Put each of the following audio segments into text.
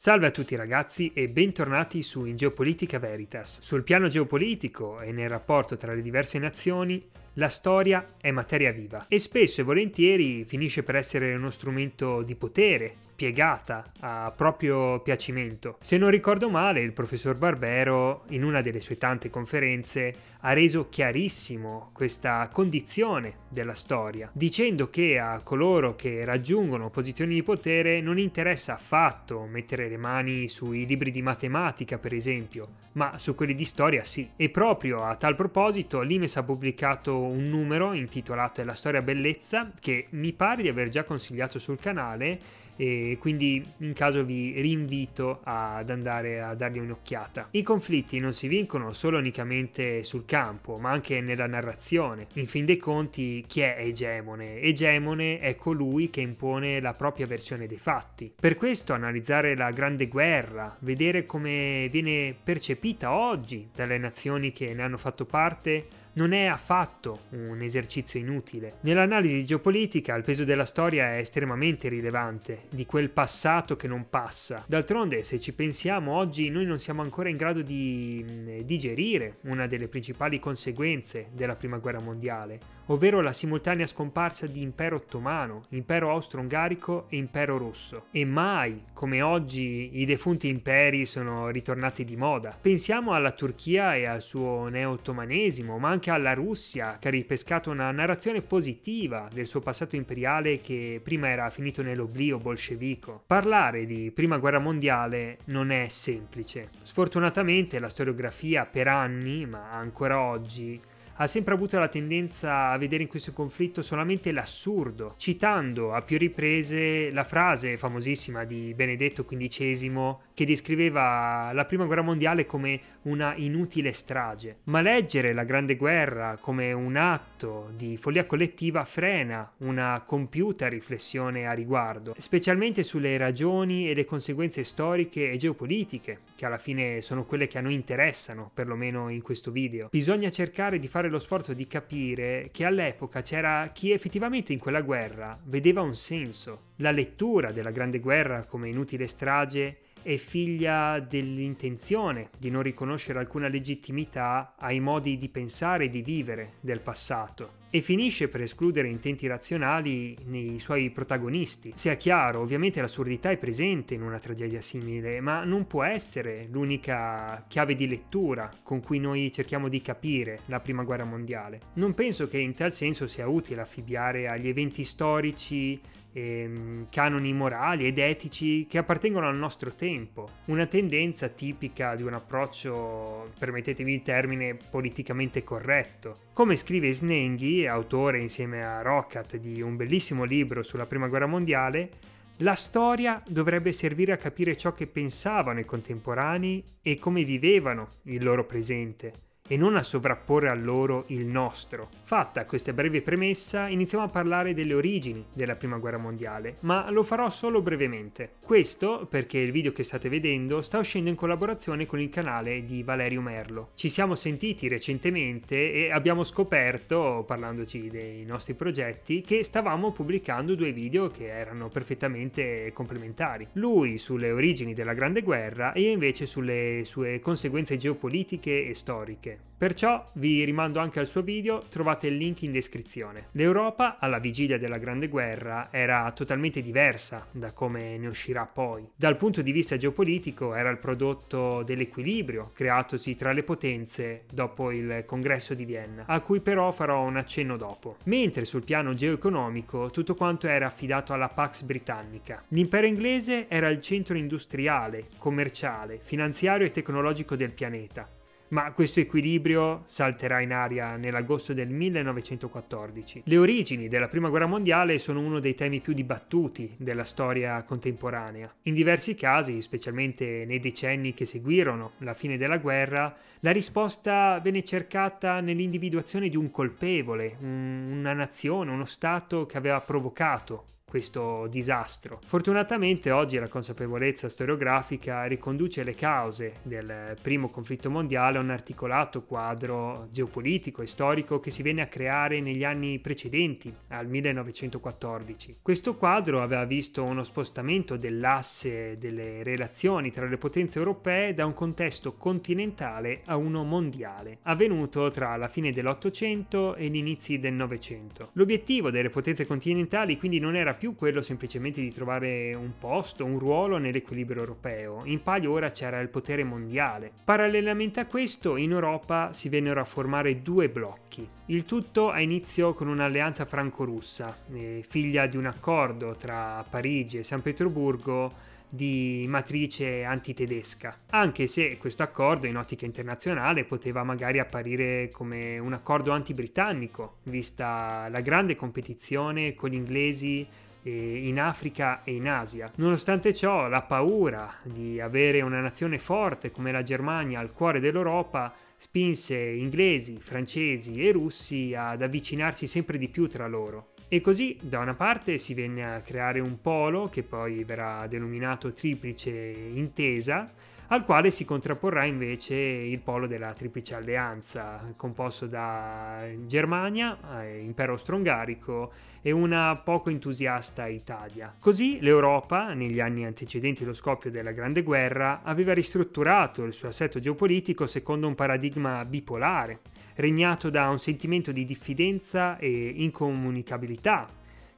Salve a tutti ragazzi e bentornati su In Geopolitica Veritas. Sul piano geopolitico e nel rapporto tra le diverse nazioni, la storia è materia viva e spesso e volentieri finisce per essere uno strumento di potere, piegata a proprio piacimento. Se non ricordo male, il professor Barbero, in una delle sue tante conferenze, ha reso chiarissimo questa condizione della storia, dicendo che a coloro che raggiungono posizioni di potere non interessa affatto mettere le mani sui libri di matematica, per esempio, ma su quelli di storia sì. E proprio a tal proposito, Limes ha pubblicato un numero intitolato La storia bellezza, che mi pare di aver già consigliato sul canale e quindi in caso vi rinvito ad andare a dargli un'occhiata. I conflitti non si vincono solo unicamente sul campo, ma anche nella narrazione. In fin dei conti, chi è egemone? Egemone è colui che impone la propria versione dei fatti. Per questo analizzare la Grande Guerra, vedere come viene percepita oggi dalle nazioni che ne hanno fatto parte, non è affatto un esercizio inutile. Nell'analisi geopolitica il peso della storia è estremamente rilevante, di quel passato che non passa. D'altronde, se ci pensiamo, oggi noi non siamo ancora in grado di mm, digerire una delle principali conseguenze della Prima Guerra Mondiale, ovvero la simultanea scomparsa di impero ottomano, impero austro-ungarico e impero russo. E mai, come oggi, i defunti imperi sono ritornati di moda. Pensiamo alla Turchia e al suo neo-ottomanesimo, ma anche alla Russia, che ha ripescato una narrazione positiva del suo passato imperiale che prima era finito nell'oblio bolscevico. Parlare di Prima Guerra Mondiale non è semplice. Sfortunatamente la storiografia per anni, ma ancora oggi, ha sempre avuto la tendenza a vedere in questo conflitto solamente l'assurdo, citando a più riprese la frase famosissima di Benedetto XV che descriveva la prima guerra mondiale come una inutile strage. Ma leggere la Grande Guerra come un atto di follia collettiva frena una compiuta riflessione a riguardo, specialmente sulle ragioni e le conseguenze storiche e geopolitiche, che alla fine sono quelle che a noi interessano, perlomeno in questo video. Bisogna cercare di fare lo sforzo di capire che all'epoca c'era chi effettivamente in quella guerra vedeva un senso. La lettura della Grande Guerra come inutile strage è figlia dell'intenzione di non riconoscere alcuna legittimità ai modi di pensare e di vivere del passato e finisce per escludere intenti razionali nei suoi protagonisti. Sia chiaro, ovviamente l'assurdità è presente in una tragedia simile, ma non può essere l'unica chiave di lettura con cui noi cerchiamo di capire la Prima Guerra Mondiale. Non penso che in tal senso sia utile affibbiare agli eventi storici ehm, canoni morali ed etici che appartengono al nostro tempo, una tendenza tipica di un approccio, permettetemi il termine, politicamente corretto. Come scrive Snenghi, autore insieme a Roccat di un bellissimo libro sulla Prima Guerra Mondiale, la storia dovrebbe servire a capire ciò che pensavano i contemporanei e come vivevano il loro presente e non a sovrapporre a loro il nostro. Fatta questa breve premessa, iniziamo a parlare delle origini della Prima Guerra Mondiale, ma lo farò solo brevemente. Questo perché il video che state vedendo sta uscendo in collaborazione con il canale di Valerio Merlo. Ci siamo sentiti recentemente e abbiamo scoperto, parlandoci dei nostri progetti, che stavamo pubblicando due video che erano perfettamente complementari. Lui sulle origini della Grande Guerra e io invece sulle sue conseguenze geopolitiche e storiche. Perciò vi rimando anche al suo video, trovate il link in descrizione. L'Europa, alla vigilia della Grande Guerra, era totalmente diversa da come ne uscirà poi. Dal punto di vista geopolitico era il prodotto dell'equilibrio creatosi tra le potenze dopo il congresso di Vienna, a cui però farò un accenno dopo. Mentre sul piano geoeconomico tutto quanto era affidato alla Pax Britannica. L'impero inglese era il centro industriale, commerciale, finanziario e tecnologico del pianeta ma questo equilibrio salterà in aria nell'agosto del 1914. Le origini della Prima Guerra Mondiale sono uno dei temi più dibattuti della storia contemporanea. In diversi casi, specialmente nei decenni che seguirono la fine della guerra, la risposta venne cercata nell'individuazione di un colpevole, un, una nazione, uno Stato che aveva provocato questo disastro. Fortunatamente oggi la consapevolezza storiografica riconduce le cause del primo conflitto mondiale a un articolato quadro geopolitico e storico che si venne a creare negli anni precedenti, al 1914. Questo quadro aveva visto uno spostamento dell'asse delle relazioni tra le potenze europee da un contesto continentale a uno mondiale, avvenuto tra la fine dell'Ottocento e gli inizi del Novecento. L'obiettivo delle potenze continentali quindi non era più quello semplicemente di trovare un posto, un ruolo nell'equilibrio europeo, in palio ora c'era il potere mondiale. Parallelamente a questo, in Europa si vennero a formare due blocchi. Il tutto ha inizio con un'alleanza franco-russa, eh, figlia di un accordo tra Parigi e San Pietroburgo di matrice antitedesca, anche se questo accordo in ottica internazionale poteva magari apparire come un accordo anti-britannico, vista la grande competizione con gli inglesi in Africa e in Asia. Nonostante ciò, la paura di avere una nazione forte come la Germania al cuore dell'Europa spinse inglesi, francesi e russi ad avvicinarsi sempre di più tra loro. E così da una parte si venne a creare un polo che poi verrà denominato triplice intesa, al quale si contrapporrà invece il polo della Triplice Alleanza, composto da Germania, eh, Impero Austro-Ungarico e una poco entusiasta Italia. Così l'Europa, negli anni antecedenti lo scoppio della Grande Guerra, aveva ristrutturato il suo assetto geopolitico secondo un paradigma bipolare, regnato da un sentimento di diffidenza e incomunicabilità,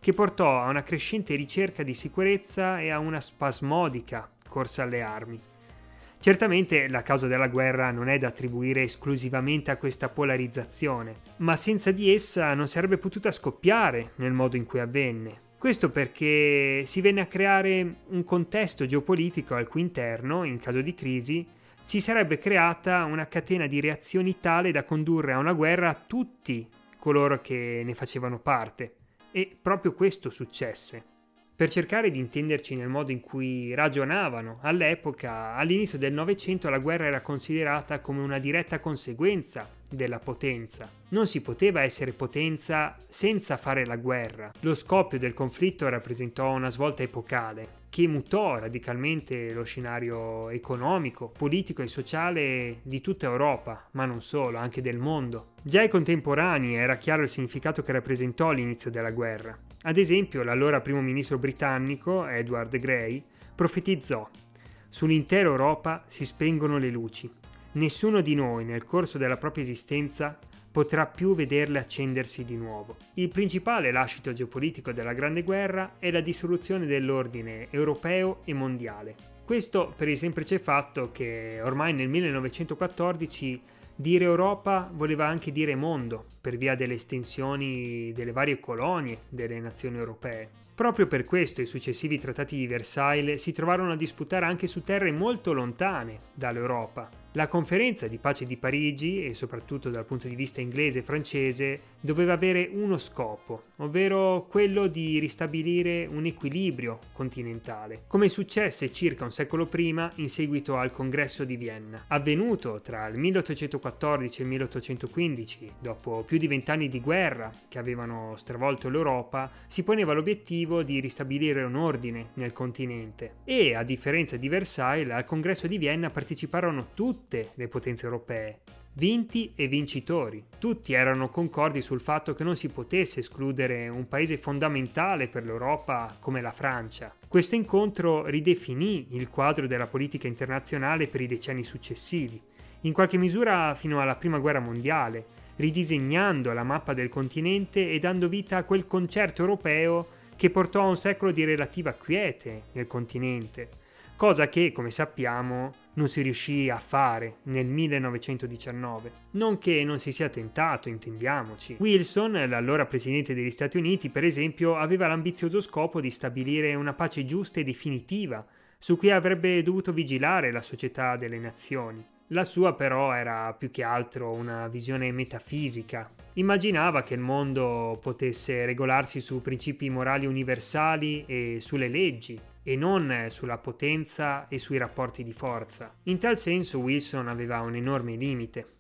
che portò a una crescente ricerca di sicurezza e a una spasmodica corsa alle armi. Certamente la causa della guerra non è da attribuire esclusivamente a questa polarizzazione, ma senza di essa non sarebbe potuta scoppiare nel modo in cui avvenne. Questo perché si venne a creare un contesto geopolitico al cui interno, in caso di crisi, si sarebbe creata una catena di reazioni tale da condurre a una guerra tutti coloro che ne facevano parte. E proprio questo successe. Per cercare di intenderci nel modo in cui ragionavano all'epoca, all'inizio del Novecento la guerra era considerata come una diretta conseguenza della potenza. Non si poteva essere potenza senza fare la guerra. Lo scoppio del conflitto rappresentò una svolta epocale che mutò radicalmente lo scenario economico, politico e sociale di tutta Europa, ma non solo, anche del mondo. Già ai contemporanei era chiaro il significato che rappresentò l'inizio della guerra. Ad esempio, l'allora primo ministro britannico, Edward Grey, profetizzò Sull'intera Europa si spengono le luci. Nessuno di noi nel corso della propria esistenza potrà più vederle accendersi di nuovo. Il principale lascito geopolitico della Grande Guerra è la dissoluzione dell'ordine europeo e mondiale. Questo per il semplice fatto che ormai nel 1914 dire Europa voleva anche dire mondo, per via delle estensioni delle varie colonie delle nazioni europee. Proprio per questo i successivi trattati di Versailles si trovarono a disputare anche su terre molto lontane dall'Europa, la conferenza di pace di Parigi, e soprattutto dal punto di vista inglese e francese, doveva avere uno scopo, ovvero quello di ristabilire un equilibrio continentale, come successe circa un secolo prima in seguito al congresso di Vienna. Avvenuto tra il 1814 e il 1815, dopo più di vent'anni di guerra che avevano stravolto l'Europa, si poneva l'obiettivo di ristabilire un ordine nel continente e, a differenza di Versailles, al congresso di Vienna parteciparono tutte le potenze europee, vinti e vincitori. Tutti erano concordi sul fatto che non si potesse escludere un paese fondamentale per l'Europa come la Francia. Questo incontro ridefinì il quadro della politica internazionale per i decenni successivi, in qualche misura fino alla Prima Guerra Mondiale, ridisegnando la mappa del continente e dando vita a quel concerto europeo che portò a un secolo di relativa quiete nel continente, cosa che, come sappiamo, non si riuscì a fare nel 1919. Non che non si sia tentato, intendiamoci. Wilson, l'allora presidente degli Stati Uniti, per esempio, aveva l'ambizioso scopo di stabilire una pace giusta e definitiva, su cui avrebbe dovuto vigilare la società delle nazioni. La sua però era più che altro una visione metafisica. Immaginava che il mondo potesse regolarsi su principi morali universali e sulle leggi, e non sulla potenza e sui rapporti di forza. In tal senso Wilson aveva un enorme limite.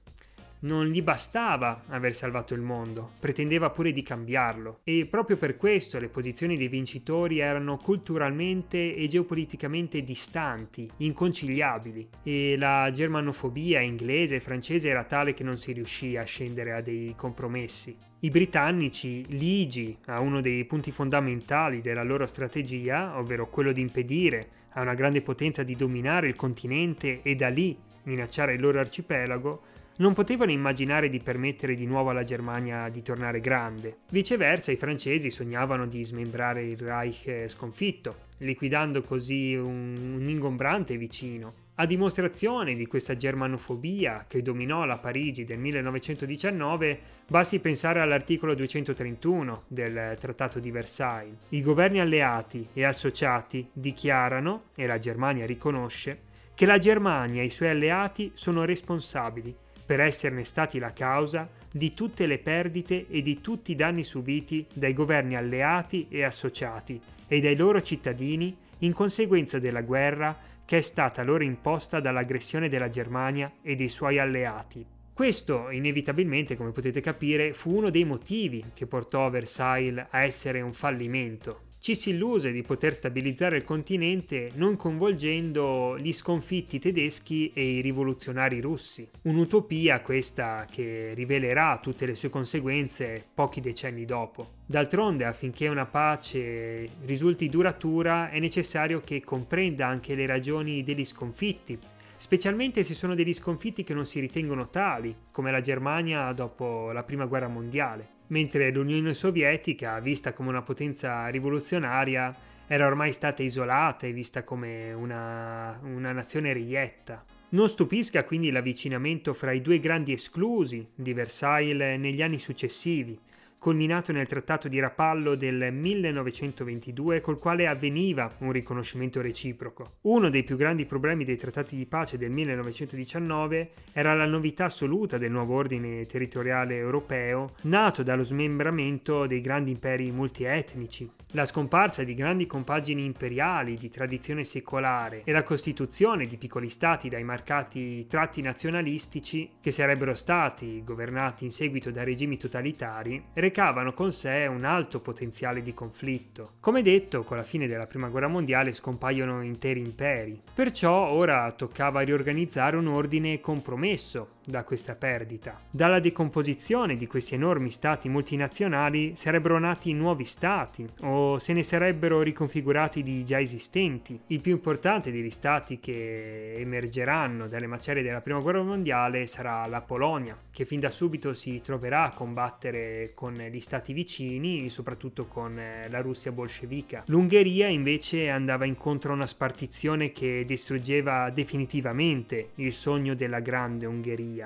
Non gli bastava aver salvato il mondo, pretendeva pure di cambiarlo e proprio per questo le posizioni dei vincitori erano culturalmente e geopoliticamente distanti, inconciliabili e la germanofobia inglese e francese era tale che non si riuscì a scendere a dei compromessi. I britannici, ligi a uno dei punti fondamentali della loro strategia, ovvero quello di impedire a una grande potenza di dominare il continente e da lì minacciare il loro arcipelago, non potevano immaginare di permettere di nuovo alla Germania di tornare grande. Viceversa, i francesi sognavano di smembrare il Reich sconfitto, liquidando così un, un ingombrante vicino. A dimostrazione di questa germanofobia che dominò la Parigi del 1919, basti pensare all'articolo 231 del Trattato di Versailles. I governi alleati e associati dichiarano, e la Germania riconosce, che la Germania e i suoi alleati sono responsabili per esserne stati la causa di tutte le perdite e di tutti i danni subiti dai governi alleati e associati e dai loro cittadini in conseguenza della guerra che è stata loro imposta dall'aggressione della Germania e dei suoi alleati. Questo, inevitabilmente, come potete capire, fu uno dei motivi che portò Versailles a essere un fallimento ci si illuse di poter stabilizzare il continente non coinvolgendo gli sconfitti tedeschi e i rivoluzionari russi. Un'utopia questa che rivelerà tutte le sue conseguenze pochi decenni dopo. D'altronde, affinché una pace risulti duratura, è necessario che comprenda anche le ragioni degli sconfitti, specialmente se sono degli sconfitti che non si ritengono tali, come la Germania dopo la Prima Guerra Mondiale mentre l'Unione Sovietica, vista come una potenza rivoluzionaria, era ormai stata isolata e vista come una, una nazione reietta. Non stupisca quindi l'avvicinamento fra i due grandi esclusi di Versailles negli anni successivi, culminato nel Trattato di Rapallo del 1922 col quale avveniva un riconoscimento reciproco. Uno dei più grandi problemi dei trattati di pace del 1919 era la novità assoluta del nuovo ordine territoriale europeo nato dallo smembramento dei grandi imperi multietnici, la scomparsa di grandi compagini imperiali di tradizione secolare e la costituzione di piccoli stati dai marcati tratti nazionalistici che sarebbero stati governati in seguito da regimi totalitari recavano con sé un alto potenziale di conflitto. Come detto, con la fine della Prima Guerra Mondiale scompaiono interi imperi, perciò ora toccava riorganizzare un ordine compromesso da questa perdita. Dalla decomposizione di questi enormi stati multinazionali sarebbero nati nuovi stati o se ne sarebbero riconfigurati di già esistenti. Il più importante degli stati che emergeranno dalle macerie della Prima Guerra Mondiale sarà la Polonia, che fin da subito si troverà a combattere con gli stati vicini, soprattutto con eh, la Russia bolscevica. L'Ungheria invece andava incontro a una spartizione che distruggeva definitivamente il sogno della grande Ungheria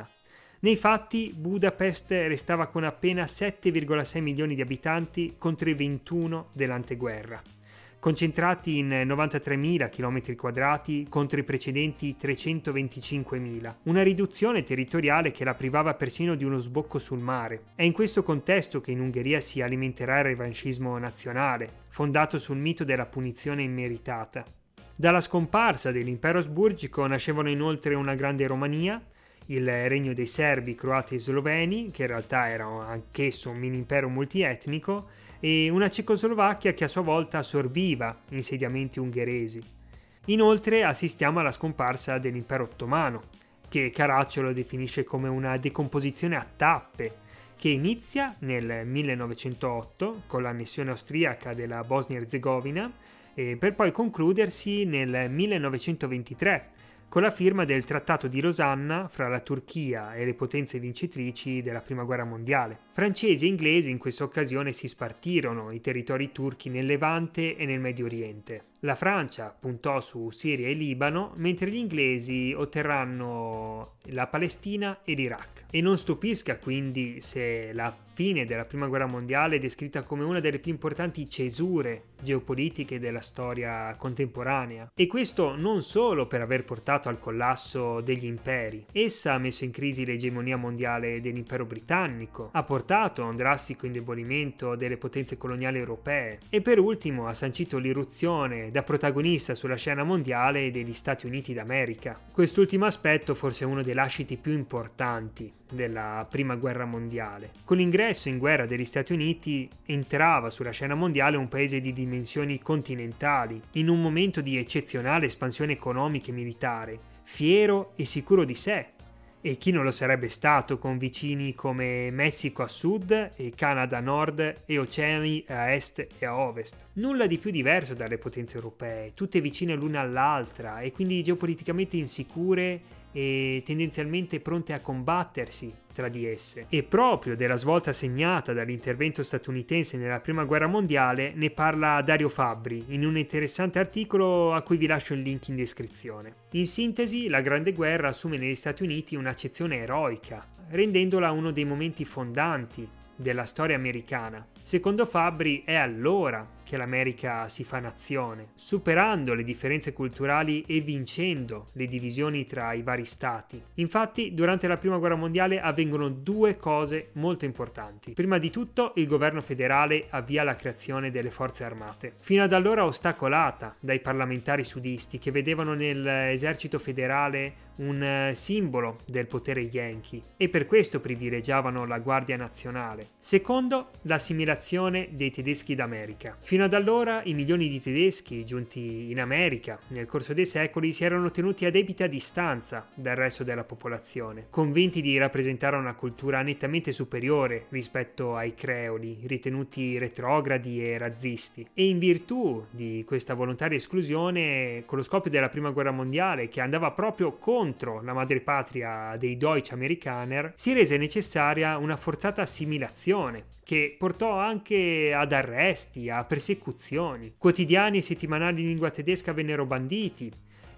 nei fatti Budapest restava con appena 7,6 milioni di abitanti contro i 21 dell'anteguerra, concentrati in 93.000 km quadrati contro i precedenti 325.000, una riduzione territoriale che la privava persino di uno sbocco sul mare. È in questo contesto che in Ungheria si alimenterà il revanchismo nazionale, fondato sul mito della punizione immeritata. Dalla scomparsa dell'impero asburgico nascevano inoltre una grande Romania, il regno dei serbi, croati e sloveni, che in realtà era anch'esso un mini impero multietnico, e una Cecoslovacchia che a sua volta assorbiva insediamenti ungheresi. Inoltre assistiamo alla scomparsa dell'impero ottomano, che Caracciolo definisce come una decomposizione a tappe, che inizia nel 1908 con l'annessione austriaca della Bosnia-Herzegovina, per poi concludersi nel 1923 con la firma del Trattato di Losanna fra la Turchia e le potenze vincitrici della Prima Guerra Mondiale. Francesi e inglesi in questa occasione si spartirono i territori turchi nel Levante e nel Medio Oriente. La Francia puntò su Siria e Libano, mentre gli inglesi otterranno la Palestina e l'Iraq. E non stupisca quindi se la fine della Prima Guerra Mondiale è descritta come una delle più importanti cesure geopolitiche della storia contemporanea. E questo non solo per aver portato al collasso degli imperi. Essa ha messo in crisi l'egemonia mondiale dell'impero britannico, ha portato a un drastico indebolimento delle potenze coloniali europee e per ultimo ha sancito l'irruzione da protagonista sulla scena mondiale degli Stati Uniti d'America. Quest'ultimo aspetto forse è uno dei lasciti più importanti della Prima Guerra Mondiale. Con l'ingresso in guerra degli Stati Uniti entrava sulla scena mondiale un paese di dimensioni continentali, in un momento di eccezionale espansione economica e militare, fiero e sicuro di sé, e chi non lo sarebbe stato con vicini come Messico a sud e Canada a nord e oceani a est e a ovest. Nulla di più diverso dalle potenze europee, tutte vicine l'una all'altra e quindi geopoliticamente insicure e tendenzialmente pronte a combattersi tra di esse. E proprio della svolta segnata dall'intervento statunitense nella Prima Guerra Mondiale ne parla Dario Fabbri in un interessante articolo a cui vi lascio il link in descrizione. In sintesi, la Grande Guerra assume negli Stati Uniti un'accezione eroica, rendendola uno dei momenti fondanti della storia americana. Secondo Fabbri è allora che l'America si fa nazione, superando le differenze culturali e vincendo le divisioni tra i vari stati. Infatti, durante la Prima Guerra Mondiale avvengono due cose molto importanti. Prima di tutto, il governo federale avvia la creazione delle forze armate, fino ad allora ostacolata dai parlamentari sudisti che vedevano nell'esercito federale un eh, simbolo del potere yankee e per questo privilegiavano la Guardia Nazionale. Secondo, l'assimilazione dei tedeschi d'America. Fino ad allora i milioni di tedeschi giunti in America nel corso dei secoli si erano tenuti a debita distanza dal resto della popolazione, convinti di rappresentare una cultura nettamente superiore rispetto ai creoli, ritenuti retrogradi e razzisti. E in virtù di questa volontaria esclusione, con lo scoppio della Prima Guerra Mondiale, che andava proprio contro la madrepatria dei Deutsch Amerikaner, si rese necessaria una forzata assimilazione che portò anche ad arresti, a persecuzioni. Quotidiani e settimanali in lingua tedesca vennero banditi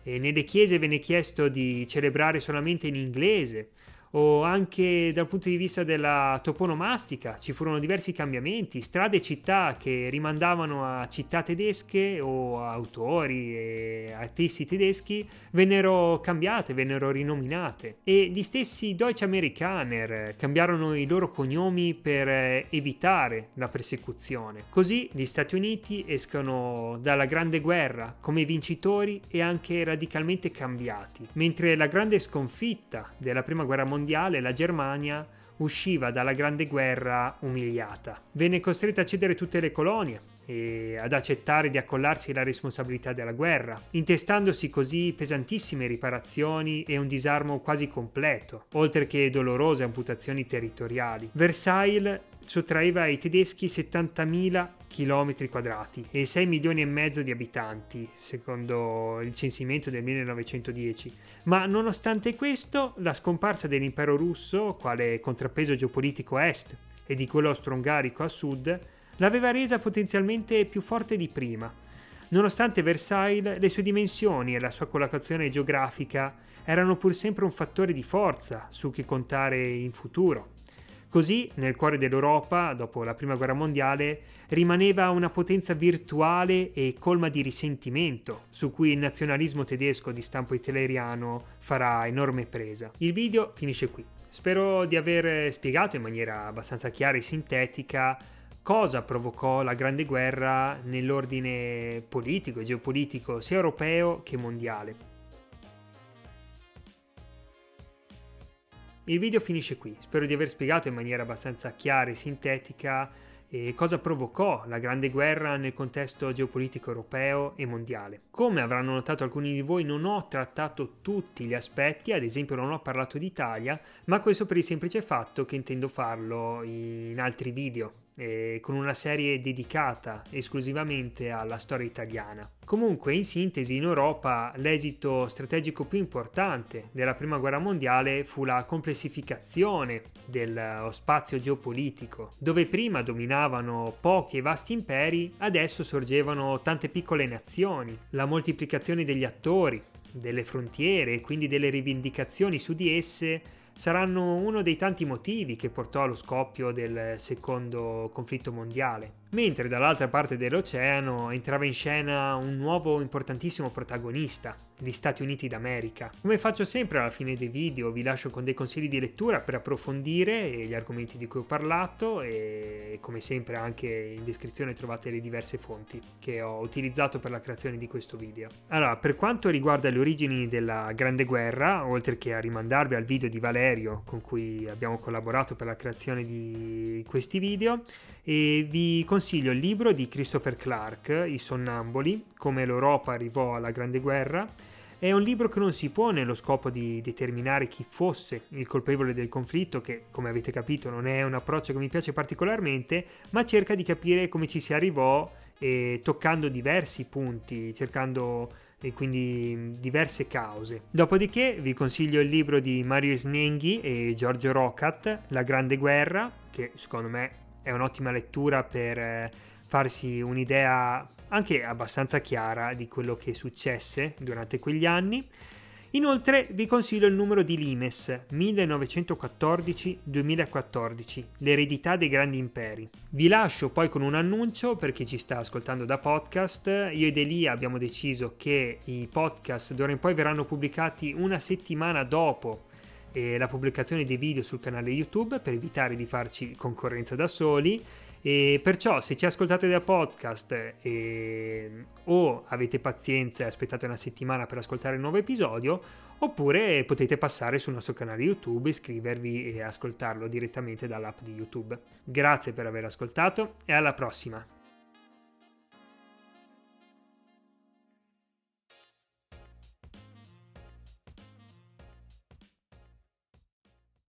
e nelle chiese venne chiesto di celebrare solamente in inglese o anche dal punto di vista della toponomastica ci furono diversi cambiamenti, strade e città che rimandavano a città tedesche o autori e artisti tedeschi vennero cambiate, vennero rinominate e gli stessi Deutsche Amerikaner cambiarono i loro cognomi per evitare la persecuzione. Così gli Stati Uniti escono dalla Grande Guerra come vincitori e anche radicalmente cambiati, mentre la grande sconfitta della Prima Guerra Mondiale mondiale la Germania usciva dalla Grande Guerra umiliata. Venne costretta a cedere tutte le colonie e ad accettare di accollarsi la responsabilità della guerra, intestandosi così pesantissime riparazioni e un disarmo quasi completo, oltre che dolorose amputazioni territoriali. Versailles sottraeva ai tedeschi 70.000 km quadrati e 6 milioni e mezzo di abitanti, secondo il censimento del 1910. Ma nonostante questo, la scomparsa dell'impero russo, quale contrappeso geopolitico a est, e di quello austro-ungarico a sud, l'aveva resa potenzialmente più forte di prima. Nonostante Versailles, le sue dimensioni e la sua collocazione geografica erano pur sempre un fattore di forza su cui contare in futuro. Così, nel cuore dell'Europa, dopo la Prima Guerra Mondiale, rimaneva una potenza virtuale e colma di risentimento, su cui il nazionalismo tedesco di stampo hitleriano farà enorme presa. Il video finisce qui. Spero di aver spiegato in maniera abbastanza chiara e sintetica cosa provocò la Grande Guerra nell'ordine politico e geopolitico sia europeo che mondiale. Il video finisce qui, spero di aver spiegato in maniera abbastanza chiara e sintetica eh, cosa provocò la Grande Guerra nel contesto geopolitico europeo e mondiale. Come avranno notato alcuni di voi non ho trattato tutti gli aspetti, ad esempio non ho parlato d'Italia, ma questo per il semplice fatto che intendo farlo in altri video eh, con una serie dedicata esclusivamente alla storia italiana. Comunque, in sintesi, in Europa l'esito strategico più importante della Prima Guerra Mondiale fu la complessificazione dello spazio geopolitico, dove prima dominavano pochi e vasti imperi, adesso sorgevano tante piccole nazioni, la moltiplicazione degli attori, delle frontiere e quindi delle rivendicazioni su di esse saranno uno dei tanti motivi che portò allo scoppio del secondo conflitto mondiale. mentre dall'altra parte dell'oceano entrava in scena un nuovo importantissimo protagonista, gli Stati Uniti d'America. Come faccio sempre alla fine dei video vi lascio con dei consigli di lettura per approfondire gli argomenti di cui ho parlato e come sempre anche in descrizione trovate le diverse fonti che ho utilizzato per la creazione di questo video. Allora, per quanto riguarda le origini della Grande Guerra, oltre che a rimandarvi al video di Valerio con cui abbiamo collaborato per la creazione di questi video, vi consiglio il libro di Christopher Clark, I Sonnamboli, come l'Europa arrivò alla Grande Guerra. È un libro che non si pone lo scopo di determinare chi fosse il colpevole del conflitto, che come avete capito non è un approccio che mi piace particolarmente, ma cerca di capire come ci si arrivò eh, toccando diversi punti, cercando e quindi diverse cause. Dopodiché vi consiglio il libro di Mario Snenghi e Giorgio Rocat, La Grande Guerra, che secondo me è un'ottima lettura per eh, farsi un'idea anche abbastanza chiara di quello che successe durante quegli anni. Inoltre vi consiglio il numero di Limes 1914-2014, l'eredità dei grandi imperi. Vi lascio poi con un annuncio per chi ci sta ascoltando da podcast. Io ed Elia abbiamo deciso che i podcast d'ora in poi verranno pubblicati una settimana dopo eh, la pubblicazione dei video sul canale YouTube per evitare di farci concorrenza da soli e perciò se ci ascoltate da podcast e, o avete pazienza e aspettate una settimana per ascoltare il nuovo episodio, oppure potete passare sul nostro canale YouTube, iscrivervi e ascoltarlo direttamente dall'app di YouTube. Grazie per aver ascoltato e alla prossima!